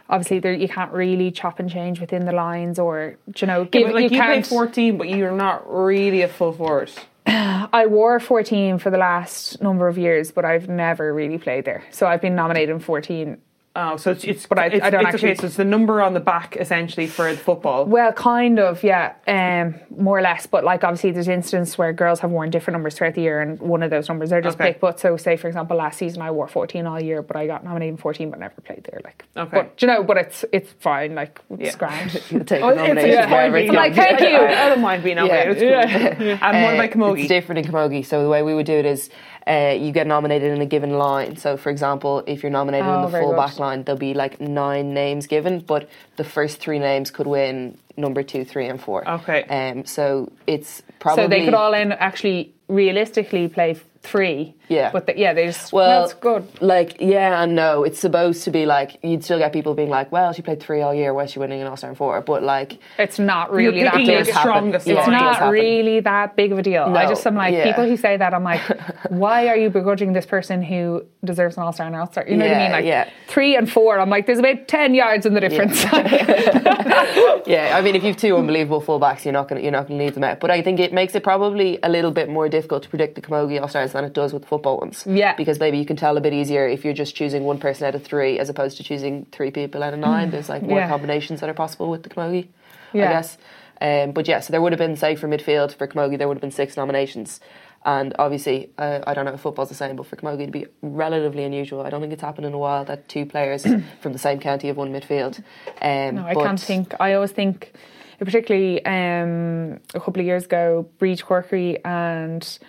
Obviously, there you can't really chop and change within the lines, or you know, give but, like you, play can't. fourteen, but you're not really a full forward. [sighs] I wore 14 for the last number of years, but I've never really played there. So I've been nominated in 14 Oh, so it's it's, But I- it's, I don't it's okay. actually- So it's the number on the back essentially for the football. Well, kind of, yeah, um, more or less. But like, obviously, there's instances where girls have worn different numbers throughout the year, and one of those numbers they're just Okay. picked. But so, say for example, last season I wore 14 all year, but I got nominated in 14, but never played there. Like, Okay. but do you know, but it's it's fine. Like, it's Yeah. grand. [laughs] You take Oh, the it's, nominations it's fine wherever being it's like, thank you. I, I don't mind being nominated. Yeah. It's cool. And what Uh, about Camogie? It's different in Camogie. So the way we would do it is uh, you get nominated in a given line. So for example, if you're nominated Oh, in the full good. back line, there'll be like nine names given, but the first three names could win number two, three, and four. Okay. Um, so it's probably so they could all end actually realistically play three. Yeah. but the, yeah, they just Well, well, that's good. Like, yeah and no. It's supposed to be like, you'd still get people being like, well, she played three all year, why is she winning an All Star in four? But like, It's not really You're that big. your does happen. strongest Yeah, It's line. not really that big of a deal. I just am like yeah. people who say that. I'm like, [laughs] why are you begrudging this person who deserves an All Star and All Star? You know what I mean? Like yeah. three and four. I'm like, there's about ten yards in the difference. [laughs] [laughs] Yeah, I mean, if you've two unbelievable fullbacks, you're not going to you're not going to leave them out. But I think it makes it probably a little bit more difficult to predict the Camogie All Stars than it does with the football ones. Yeah. because maybe you can tell a bit easier if you're just choosing one person out of three as opposed to choosing three people out of nine. [sighs] There's like more Yeah. combinations that are possible with the Camogie. Yeah. I guess. Um, but yeah, so there would have been say for midfield for Camogie there would have been six nominations. And obviously, uh, I don't know if football's the same, but for Camogie to be relatively unusual, I don't think it's happened in a while that two players [clears throat] from the same county have won midfield. Um, no, I can't think. I always think, particularly um, a couple of years ago, Briege Corkery and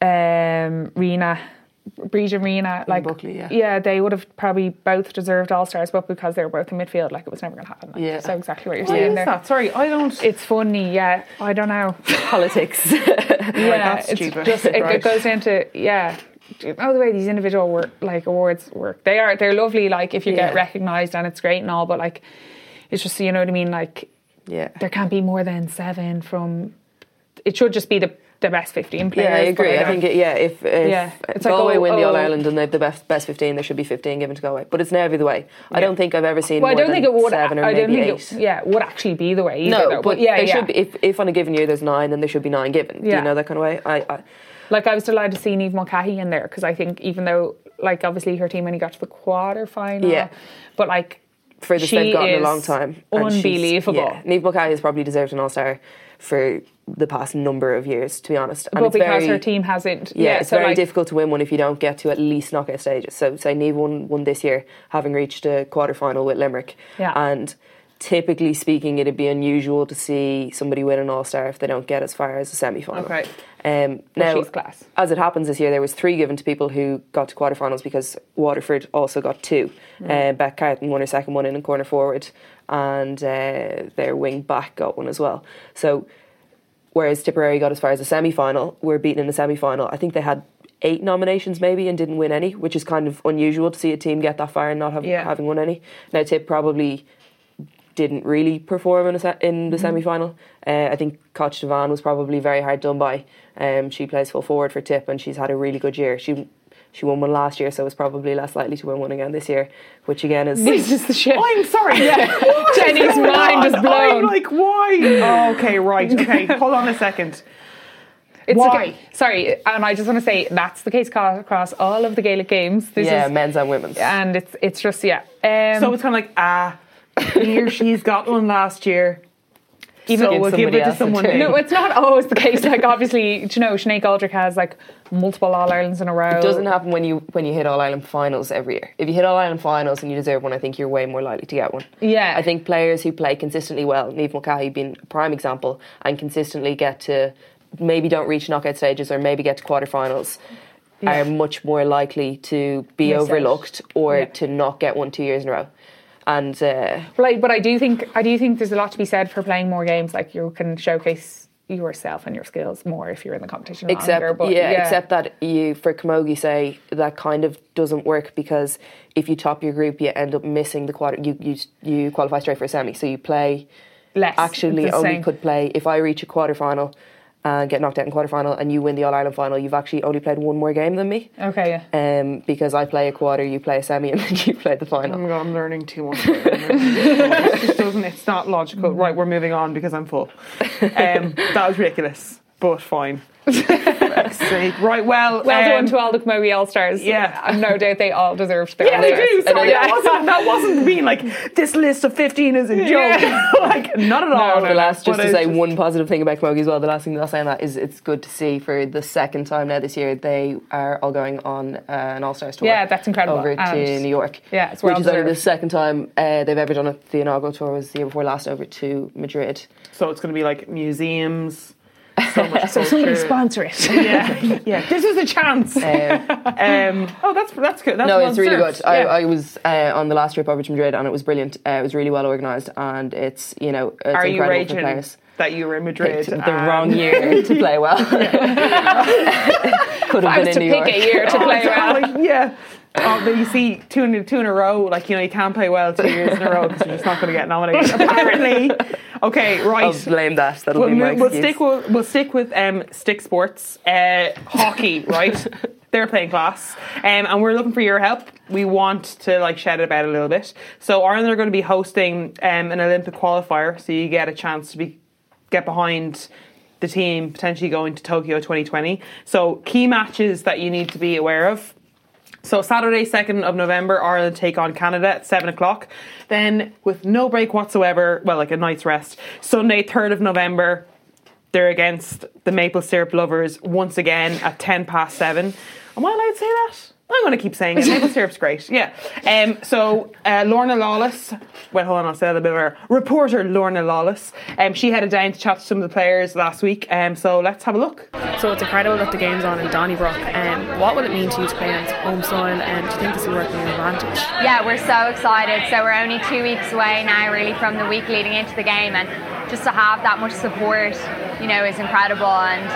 um, Rena. Briege and Rena, like Buckley, yeah. they would have probably both deserved all stars, but because they were both in midfield, like it was never going to happen. Like, Yeah. so exactly what you're Why saying there. that? Sorry, I don't. It's funny, yeah. I don't know. politics. [laughs] yeah, that's it's stupid. just it, Right. it goes into yeah. You know the way these individual work like awards work? They are they're lovely. Like if you get recognised and it's great and all, but like it's just you know what I mean. Like yeah. there can't be more than seven from. It should just be the the best fifteen players. Yeah, I agree. I think it, yeah, if, if Yeah, it's like, Galway oh, win the oh. All Ireland and they have the best best fifteen, there should be fifteen given to Galway. But it's never the way. I don't think I've ever seen. Well, I don't than think it would. seven or I don't maybe think eight. it. Yeah, would actually be the way. Either, no, though. but, yeah, there yeah. should be. If, if on a given year there's nine, then there should be nine given. Do you know that kind of way? I, I Like I was delighted to see Niamh Mulcahy in there because I think even though like obviously her team only got to the quarter final, Yeah. but like furthest She they've gotten in a long time. Unbelievable. Yeah, Niamh Mulcahy has probably deserved an All Star for the past number of years, to be honest. And but because very, her team hasn't, Yeah, yeah, it's so very like, difficult to win one if you don't get to at least knockout stages. So, say Niamh won one this year, having reached a quarter final with Limerick. Yeah. And typically speaking, it'd be unusual to see somebody win an All Star if they don't get as far as a semi final. Okay. Um, now, she's class. as it happens this year, there was three given to people who got to quarterfinals because Waterford also got two. Mm. Uh, Beth Carton won her second one in a corner forward, and uh, their wing back got one as well. So, whereas Tipperary got as far as the semi final, we were beaten in the semi final. I think they had eight nominations maybe and didn't win any, which is kind of unusual to see a team get that far and not have, Yeah. having won any. Now, Tip probably didn't really perform in, a se- in the semi final. Uh, I think Cait Devane was probably very hard done by. Um, she plays full forward for Tip and she's had a really good year. She she won one last year, so is probably less likely to win one again this year, which again is. This is the [laughs] shit. I'm sorry. Yeah. [laughs] Jenny's mind is I'm blown. like, why? Oh, okay, right. Okay, [laughs] hold on a second. It's Why? okay. Sorry, and I just want to say that's the case across all of the Gaelic games. This yeah, is, men's and women's. and it's it's just yeah. Um, So it's kind of like, ah, he or she's got one last year. Even so give we'll give it to someone turn. no, it's not always the case. Like obviously, you know, Sinead Aldrich has like multiple All Irelands in a row. It doesn't happen when you when you hit All Ireland finals every year. If you hit All Ireland finals and you deserve one, I think you're way more likely to get one. Yeah. I think players who play consistently well, Niamh Mulcahy being a prime example, and consistently get to maybe don't reach knockout stages or maybe get to quarterfinals, Yeah. are much more likely to be Miss overlooked or Yeah. to not get one two years in a row. And uh, Like, but I do think I do think there's a lot to be said for playing more games. Like you can showcase yourself and your skills more if you're in the competition except longer. But yeah, except that you for Camogie say that kind of doesn't work because if you top your group you end up missing the quarter you you, you qualify straight for a semi so you play less. actually only same. could play if I reach a quarter final and get knocked out in quarter final and you win the All Ireland final you've actually only played one more game than me Okay, yeah. um, because I play a quarter you play a semi and [laughs] then you play the Oh final my god, I'm learning too much. [laughs] it just doesn't. It's not logical. Right, we're moving on because I'm full. Um, that was ridiculous, but fine. [laughs] right, well, well um, done to all the Camogie All Stars. Yeah. I've no doubt they all deserved their Yeah, they do. Sorry, Yeah. that wasn't that wasn't being like this list of fifteen is a joke. Yeah. [laughs] like not at all. No, the last, just to it's say one positive thing about Camogie as well. The last thing that I'll say on that is it's good to see for the second time now this year they are all going on uh, an All Stars tour. Yeah, that's incredible. Over to New York. Yeah, it's which well is only the second time uh, they've ever done it. The inaugural tour was the year before last over to Madrid. So it's going to be like museums. So much [laughs] So somebody sponsor it. [laughs] Yeah, [laughs] yeah. This is a chance. Um, Um, oh, that's that's good. That's no, well it's really good. I, Yeah. I was uh, on the last trip over to Madrid and it was brilliant. Uh, it was really well organised and it's you know it's Are you raging that you were in Madrid? The wrong year to play well. Could have been in to New pick York. a year to Oh, play well. yeah. Oh, but you see, two in, two in a row, like, you know, you can't play well two years in a row because you're just not going to get nominated. [laughs] Apparently. Okay, right. I'll blame that. That'll We'll, be my we'll excuse. stick with we'll stick with um, stick sports, uh, hockey, [laughs] right? They're playing class, um, and we're looking for your help. We want to like shout about it a little bit. So Ireland are going to be hosting um, an Olympic qualifier, so you get a chance to be get behind the team potentially going to Tokyo 2020. So key matches that you need to be aware of. So Saturday, second of November, Ireland take on Canada at seven o'clock. Then, with no break whatsoever, well, like a night's rest. Sunday, third of November, they're against the Maple Syrup Lovers once again at ten past seven. Am I allowed to say that? I'm going to keep saying it. Maple syrup's great. Yeah. Um, so uh, Lorna Lawless, well, hold on, I'll say that a bit more. Reporter Lorna Lawless. Um, she headed down to chat to some of the players last week. Um, so let's have a look. So it's incredible that the game's on in Donnybrook. Um, what will it mean to you to play on home soil and do you think this will work in your advantage? Yeah, we're so excited. So we're only two weeks away now, really, from the week leading into the game, and just to have that much support, you know, is incredible. And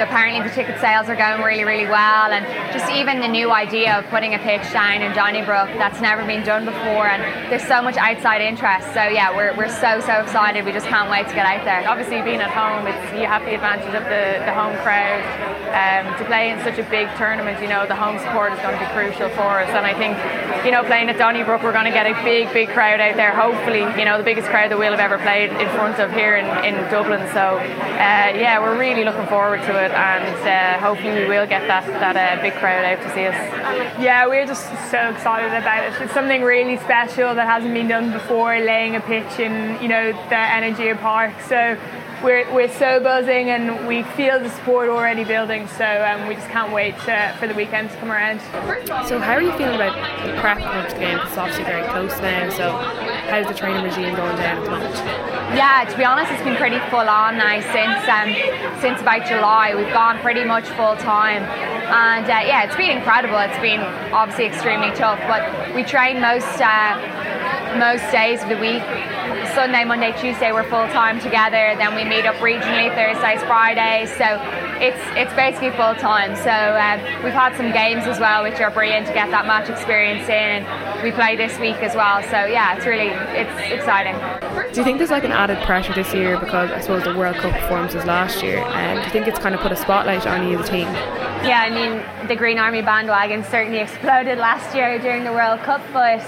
apparently the ticket sales are going really, really well, and just even the new idea of putting a pitch down in Donnybrook that's never been done before, and there's so much outside interest. So yeah, we're, we're so so excited. We just can't wait to get out there. obviously being at home, it's you have the advantage of the, the home crowd. Um, to play in such a big tournament, you know, the home support is going to be crucial for us. And I think, you know, playing at Donnybrook, we're going to get a big, big crowd out there. Hopefully, you know, the biggest crowd that we'll have ever played in front of here in, in Dublin. So, uh, yeah, we're really looking forward to it, and uh, hopefully we will get that that uh, big crowd out to see us. Yeah, we're just so excited about it. It's something really special that hasn't been done before, laying a pitch in, you know, the Energia Park. So we're, we're so buzzing and we feel the support already building. So um, we just can't wait to, for the weekend to come around. So how are you feeling about the prep up to the game? It's obviously very close now. So how's the training regime going down at the moment? Yeah, to be honest, it's been pretty full on now since um, since about July. We've gone pretty much full time, and uh, yeah, it's been incredible. It's been obviously extremely tough, but we train most uh, most days of the week. Sunday, Monday, Tuesday, we're full time together. Then we meet up regionally Thursdays, Fridays. So it's it's basically full time. So um, we've had some games as well, which are brilliant to get that match experience in. And we play this week as well. So yeah, it's really it's exciting. Do you think there's like an added pressure this year because I suppose the World Cup performances last year? And do you think it's kind of put a spotlight on you a team? Yeah, I mean, the Green Army bandwagon certainly [laughs] exploded last year during the World Cup, but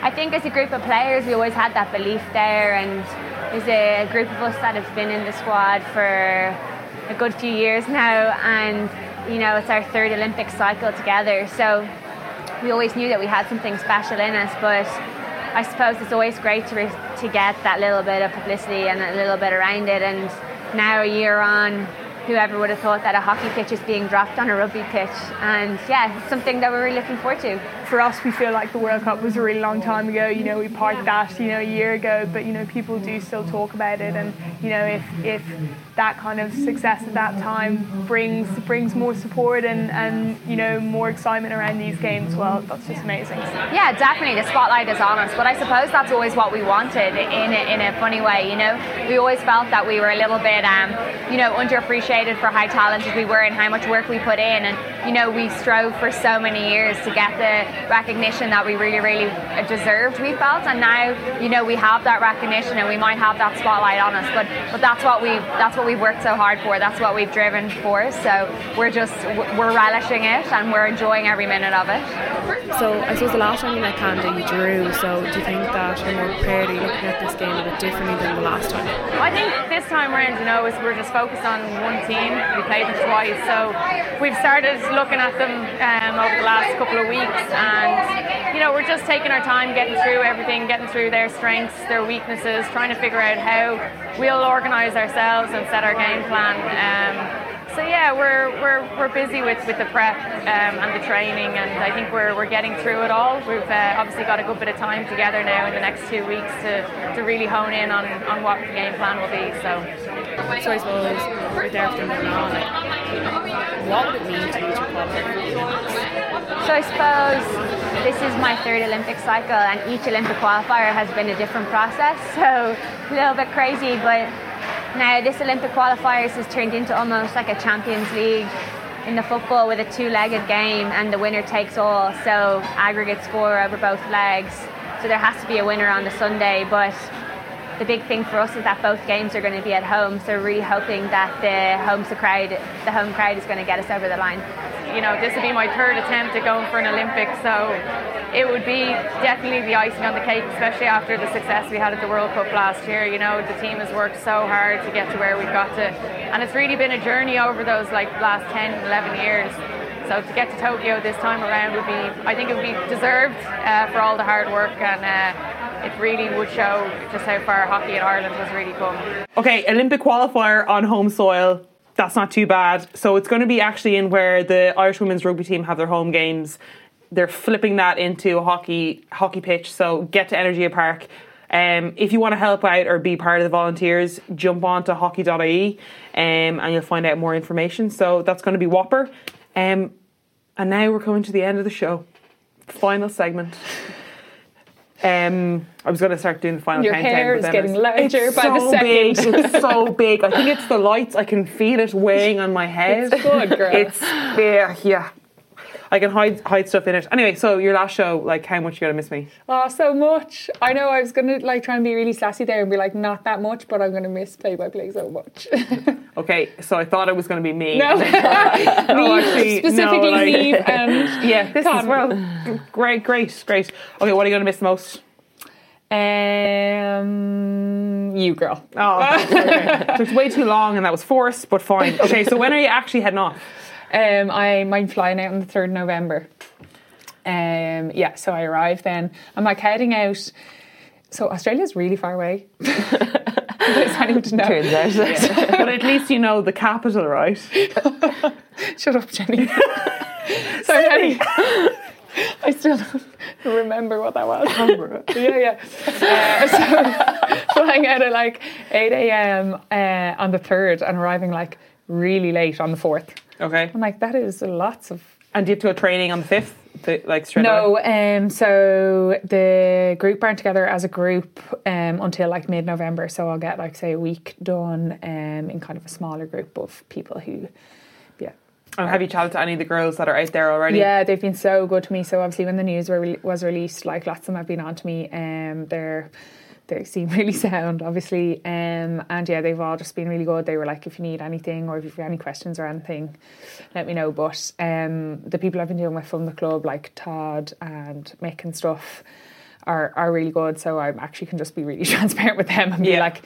I think as a group of players, we always had that belief there, and there's a group of us that have been in the squad for a good few years now, and you know, it's our third Olympic cycle together, so we always knew that we had something special in us, but I suppose it's always great to, re- to get that little bit of publicity and a little bit around it, and now a year on, whoever would have thought that a hockey pitch is being dropped on a rugby pitch. And yeah, it's something that we're really looking forward to. For us, we feel like the World Cup was a really long time ago. You know, we parked that, you know, a year ago, but you know, people do still talk about it, and you know, if if that kind of success at that time brings brings more support and and you know more excitement around these games, well, that's just amazing. Yeah, definitely. The spotlight is on us, but I suppose that's always what we wanted in a, in a funny way. You know, we always felt that we were a little bit, um, you know, underappreciated for how talented we were and how much work we put in, and you know, we strove for so many years to get the recognition that we really, really deserved. We felt, and now, you know, we have that recognition, and we might have that spotlight on us. But but that's what we that's what we've worked so hard for. That's what we've driven for. So we're just we're relishing it, and we're enjoying every minute of it. So I suppose the last time you met Canada, you drew. So do you think that you're more prepared? Are you looking at this game a bit differently than the last time? I think this time around, you know, is we're just focused on one team. We played them twice, so we've started looking at them um, over the last couple of weeks, and you know we're just taking our time, getting through everything, getting through their strengths, their weaknesses, trying to figure out how we'll organise ourselves and set our game plan. Um, so yeah, we're, we're, we're busy with, with the prep um, and the training, and I think we're, we're getting through it all. We've uh, obviously got a good bit of time together now in the next two weeks to, to really hone in on, on what the game plan will be. So, so I suppose on, like, what would it mean to you to qualify? So I suppose this is my third Olympic cycle, and each Olympic qualifier has been a different process. [laughs] So a little bit crazy, but now, this Olympic qualifiers has turned into almost like a Champions League in the football with a two legged game and the winner takes all. So, aggregate score over both legs. So, there has to be a winner on the Sunday, but the big thing for us is that both games are going to be at home. So, really hoping that the home crowd, the home crowd, is going to get us over the line. You know, this will be my third attempt at going for an Olympic, so it would be definitely the icing on the cake, especially after the success we had at the World Cup last year. You know, the team has worked so hard to get to where we've got to, and it's really been a journey over those like last 10, 11 years. So to get to Tokyo this time around would be, I think it would be deserved uh, for all the hard work and. Uh, it really would show just how far hockey in Ireland has really come. Okay, Olympic qualifier on home soil. That's not too bad. So it's going to be actually in where the Irish women's rugby team have their home games they're flipping that into a hockey hockey pitch. So get to Energia Park. Um, if you want to help out or be part of the volunteers, jump on to hockey.ie um, and you'll find out more information. So that's going to be Whopper. Um, and now we're coming to the end of the show. Final segment. Um, I was going to start doing the final Your countdown. hair is getting larger by so the second. Big. It's [laughs] so big. I think it's the lights. I can feel it weighing on my head. It's good, girl. It's yeah, yeah. I can hide hide stuff in it. Anyway, so your last show, like how much you gonna miss me? Oh, so much. I know I was gonna like try and be really sassy there and be like, not that much, but I'm gonna miss play by play so much. [laughs] okay, so I thought it was gonna be me. No, [laughs] no actually, specifically [laughs] no, like, and yeah, this Con. is well, great, great, great. Okay, what are you gonna miss the most? Um, you girl. Oh, okay. so it's way too long, and that was forced, but fine. Okay, so when are you actually heading off? Um, I mind flying out on the third November. Um, yeah, so I arrive then. I'm like heading out. So Australia's really far away. [laughs] it's to know. Turns out. But at least you know the capital, right? [laughs] Shut up, Jenny. [laughs] Sorry, Jenny. I still don't remember what that was. yeah, yeah. Uh, so flying out at like 8 a.m. Uh, on the 3rd and arriving like really late on the 4th. Okay. I'm like, that is lots of. And do you have to go training on the fifth, the, like straight No, um, so the group aren't together as a group um, until like mid November. So I'll get like, say, a week done um, in kind of a smaller group of people who, yeah. And have you chatted to any of the girls that are out there already? Yeah, they've been so good to me. So obviously, when the news were, was released, like lots of them have been on to me. Um, they're they seem [laughs] really sound, obviously. Um, and yeah, they've all just been really good. They were like, if you need anything or if you have any questions or anything, let me know. But um, the people I've been dealing with from the club, like Todd and Mick and stuff, are are really good. So I actually can just be really [laughs] transparent with them and be Yeah. like.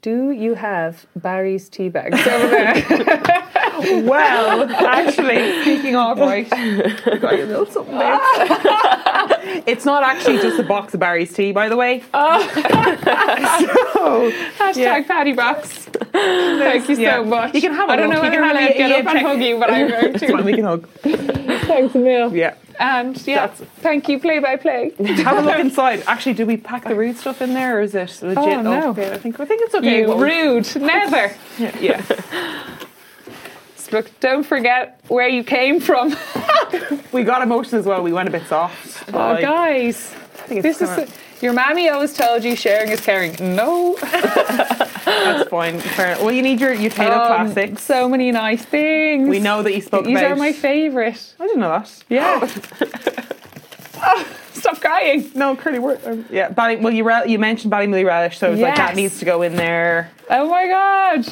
Do you have Barry's tea bags over there? [laughs] Well, actually, speaking of, right, I [laughs] got you a little something there. [laughs] it's not actually just a box of Barry's tea, by the way. [laughs] Oh. so, Hashtag Yeah. Patty Box. Thank you Yeah. so much. You can have a I don't look. know You whether can I'll have a- get up and hug you, but I'm going fine, to. we can hug. Thanks a mil. Yeah. And yeah, That's- thank you, play by play. Have a look inside. Actually, do we pack the rude stuff in there, or is it legit? Oh, no. Okay, I think I think it's okay. You rude, never. Yeah. yeah. Look, don't forget where you came from. [laughs] We got emotional as well. We went a bit soft. Oh, Like, guys, this is kinda- your mammy always told you sharing is caring. No, That's fine. Fair. Well, you need your Utado Um, classics. So many nice things. We know that you spoke These about. are my favourite. I didn't know that. Yeah. [laughs] Stop crying. No, curly word. Um, yeah, Bally, well, you you mentioned Ballymaloe relish, so it's like that needs to go in there. Oh my god.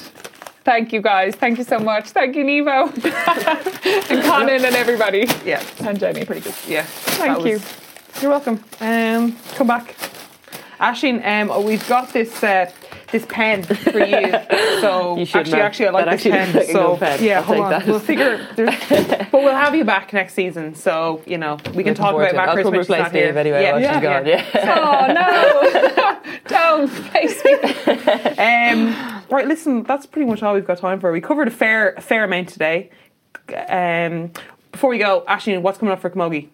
Thank you guys. Thank you so much. Thank you, Nevo. [laughs] and Conan and everybody. Yeah, And Jenny. pretty good. Yeah, Thank you. was- You're welcome. Um, come back, Aisling. Um, oh, we've got this. Uh, this pen for you. [laughs] So You should actually, know. actually, I like That this actually pen. like so pen. yeah, I'll hold on. that. We'll figure. there's- [laughs] but we'll have you back next season. So you know we can Looking talk about to it. I'll macros come when she's replace here. Dave anyway Yeah, yeah, gone. yeah. Yeah. Oh no! Don't face me. Um, right, listen, that's pretty much all we've got time for. We covered a fair, a fair amount today. Um, before we go, Ashley, what's coming up for Camogie?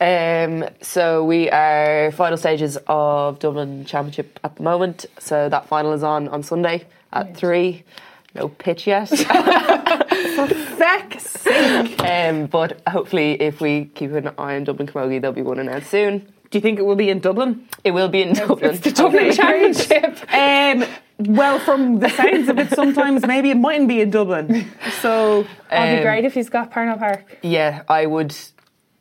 Um, so we are final stages of Dublin Championship at the moment. So that final is on on Sunday at three. No pitch yet. [laughs] Feck's sake. um, but hopefully, if we keep an eye on Dublin Camogie, there'll be one announced soon. Do you think it will be in Dublin? It will be in Dublin. It's the Dublin Championship. [laughs] Um, well, from the sounds of it, sometimes maybe it mightn't be in Dublin. So, It'd be Um, great if he's got Parnell Park. Yeah, I would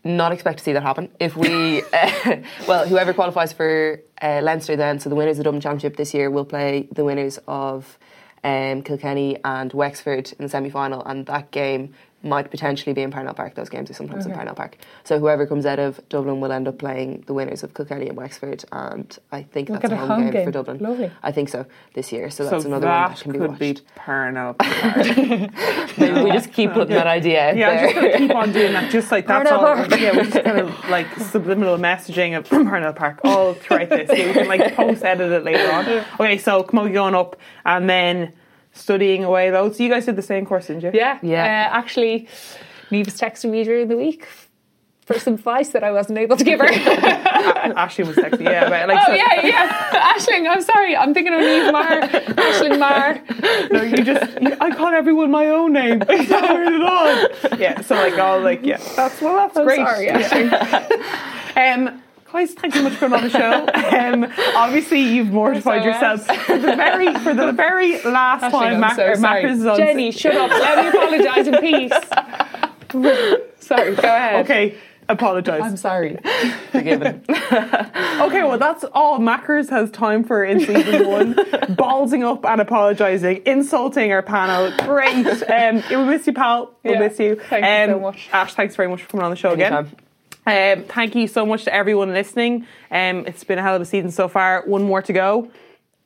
not expect to see that happen. If we, [laughs] uh, well, whoever qualifies for uh, Leinster then, so the winners of the Dublin Championship this year will play the winners of um, Kilkenny and Wexford in the semi final, and that game might potentially be in Parnell Park. Those games are sometimes in Parnell Park. So whoever comes out of Dublin will end up playing the winners of Kilkenny and Wexford, and I think Look that's at a a home, home game, game. for Dublin. Lovely. I think so this year. So so that's another that one that can be could watched. be Parnell. Maybe we just keep putting that idea out Yeah, I'm there. just gonna keep on doing that. Just like that's Parnell all. Park. Yeah, we're just kind of like subliminal messaging of [clears throat] Parnell Park all throughout this. Yeah, we can like post edit it later on. [laughs] Okay, so Camogie going up and then studying away loads. So you guys did the same course, didn't you? Yeah, Yeah. Uh, actually, Niamh was texting me during the week for some advice that I wasn't able to give her. [laughs] Ashley was sexy. Yeah, but like oh so, yeah, yeah. [laughs] Aisling, I'm sorry. I'm thinking of Niamh Maher. Aisling Maher. [laughs] No, you just you, I call everyone my own name. I don't heard it all. Yeah, so like all like yeah, that's well that's I'm great. sorry, Yeah. Um, guys, thanks so much for coming on the show. Um, obviously you've mortified so yourself for the very for the very last Aisling, time. I'm Mac- so or sorry. Is on- Jenny, shut up. Let me apologise in peace. [laughs] sorry, go ahead. Okay, apologise. I'm sorry. [laughs] Forgiven. [laughs] Okay, well, that's all Mackers has time for in season one. Ballsing up and apologising, insulting our panel. Great. Um, we miss you, pal. We'll Yeah, miss you. thank you so Um, much. Ash, thanks very much for coming on the show again. Um, thank you so much to everyone listening. Um, it's been a hell of a season so far. One more to go.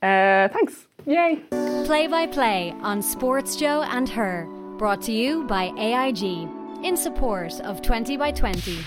Uh, thanks. Yay. Play by play on Sports Joe and Her. Brought to you by AIG in support of 20 by 20.